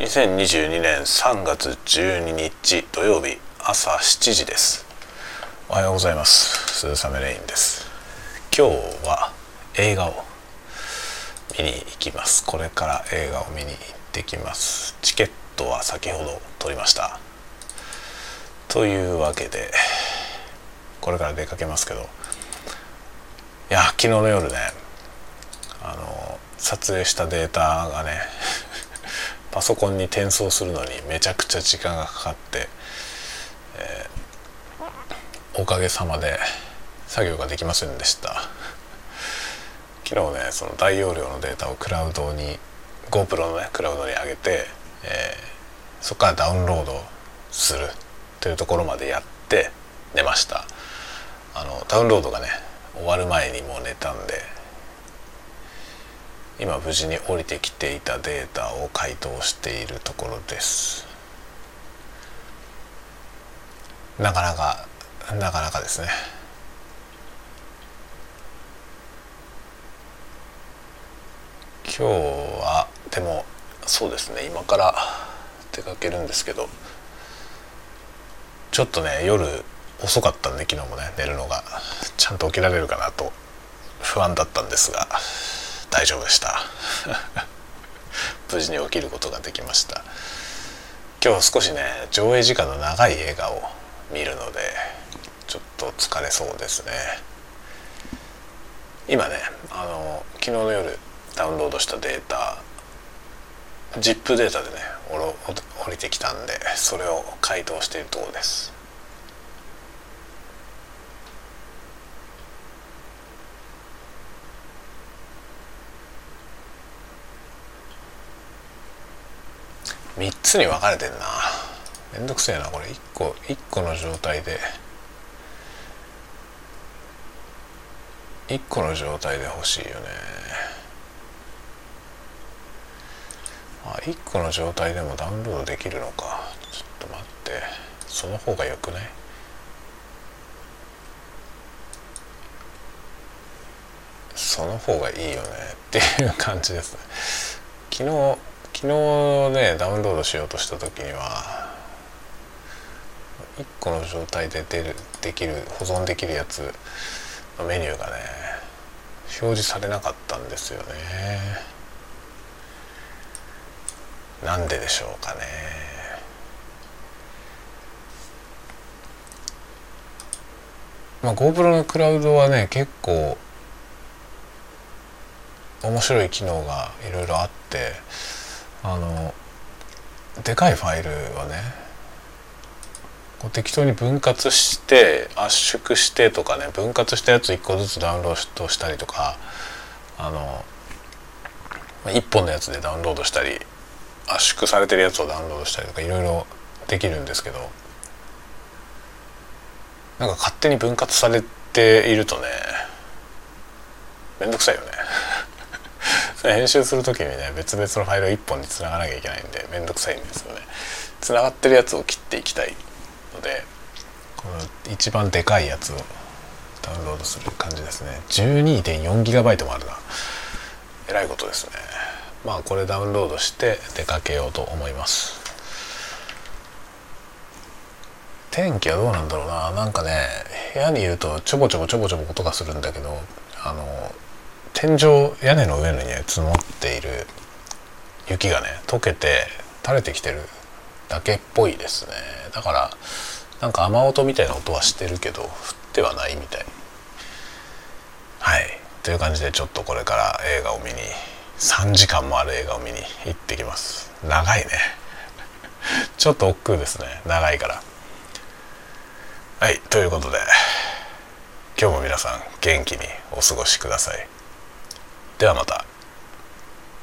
2022年3月12日土曜日朝7時です。おはようございます。鈴雨レインです。今日は映画を見に行きます。これから映画を見に行ってきます。チケットは先ほど取りました。というわけでこれから出かけますけどいや昨日の夜ねあの撮影したデータがねパソコンに転送するのにめちゃくちゃ時間がかかって、えー、おかげさまで作業ができませんでした。昨日ねその大容量のデータをクラウドに GoPro のねクラウドに上げて、えー、そこからダウンロードするというところまでやって寝ました。あのダウンロードがね終わる前にもう寝たんで今無事に降りてきていたデータを回答しているところです。なかなかなかなかですね。今日はでもそうですね。今から出かけるんですけどちょっとね夜遅かったんで昨日もね寝るのがちゃんと起きられるかなと不安だったんですが。大丈夫でした。無事に起きることができました。今日少しね上映時間の長い映画を見るのでちょっと疲れそうですね。今ねあの昨日の夜ダウンロードしたデータ ZIP データでね降りてきたんでそれを回答しているところです。3つに分かれてんな。めんどくせえなこれ。1個1個の状態で。1個の状態で欲しいよね。あ1個の状態でもダウンロードできるのか。ちょっと待って。その方がよくない？その方がいいよね。っていう感じです。ね昨日昨日ねダウンロードしようとした時には1個の状態で出るできる保存できるやつのメニューがね表示されなかったんですよね。なんででしょうかね。まあ GoPro のクラウドはね結構面白い機能がいろいろあってあのでかいファイルはねこう適当に分割して圧縮してとかね分割したやつ1個ずつダウンロードしたりとかあの1本のやつでダウンロードしたり圧縮されてるやつをダウンロードしたりとかいろいろできるんですけどなんか勝手に分割されているとねめんどくさいよね。編集する時にね別々のファイルを1本につながなきゃいけないんで面倒くさいんですよね。つながってるやつを切っていきたいのでこの一番でかいやつをダウンロードする感じですね。12.4GB もあるな。えらいことですね。まあこれダウンロードして出かけようと思います。天気はどうなんだろうな。なんかね部屋にいるとちょぼちょぼちょぼちょぼ音がするんだけどあの天井屋根の上にね積もっている雪がね溶けて垂れてきてるだけっぽいですね。だからなんか雨音みたいな音はしてるけど降ってはないみたい。はい。という感じでちょっとこれから映画を見に3時間もある映画を見に行ってきます。長いね。ちょっと億劫ですね。長いから。はい。ということで今日も皆さん元気にお過ごしください。ではまた。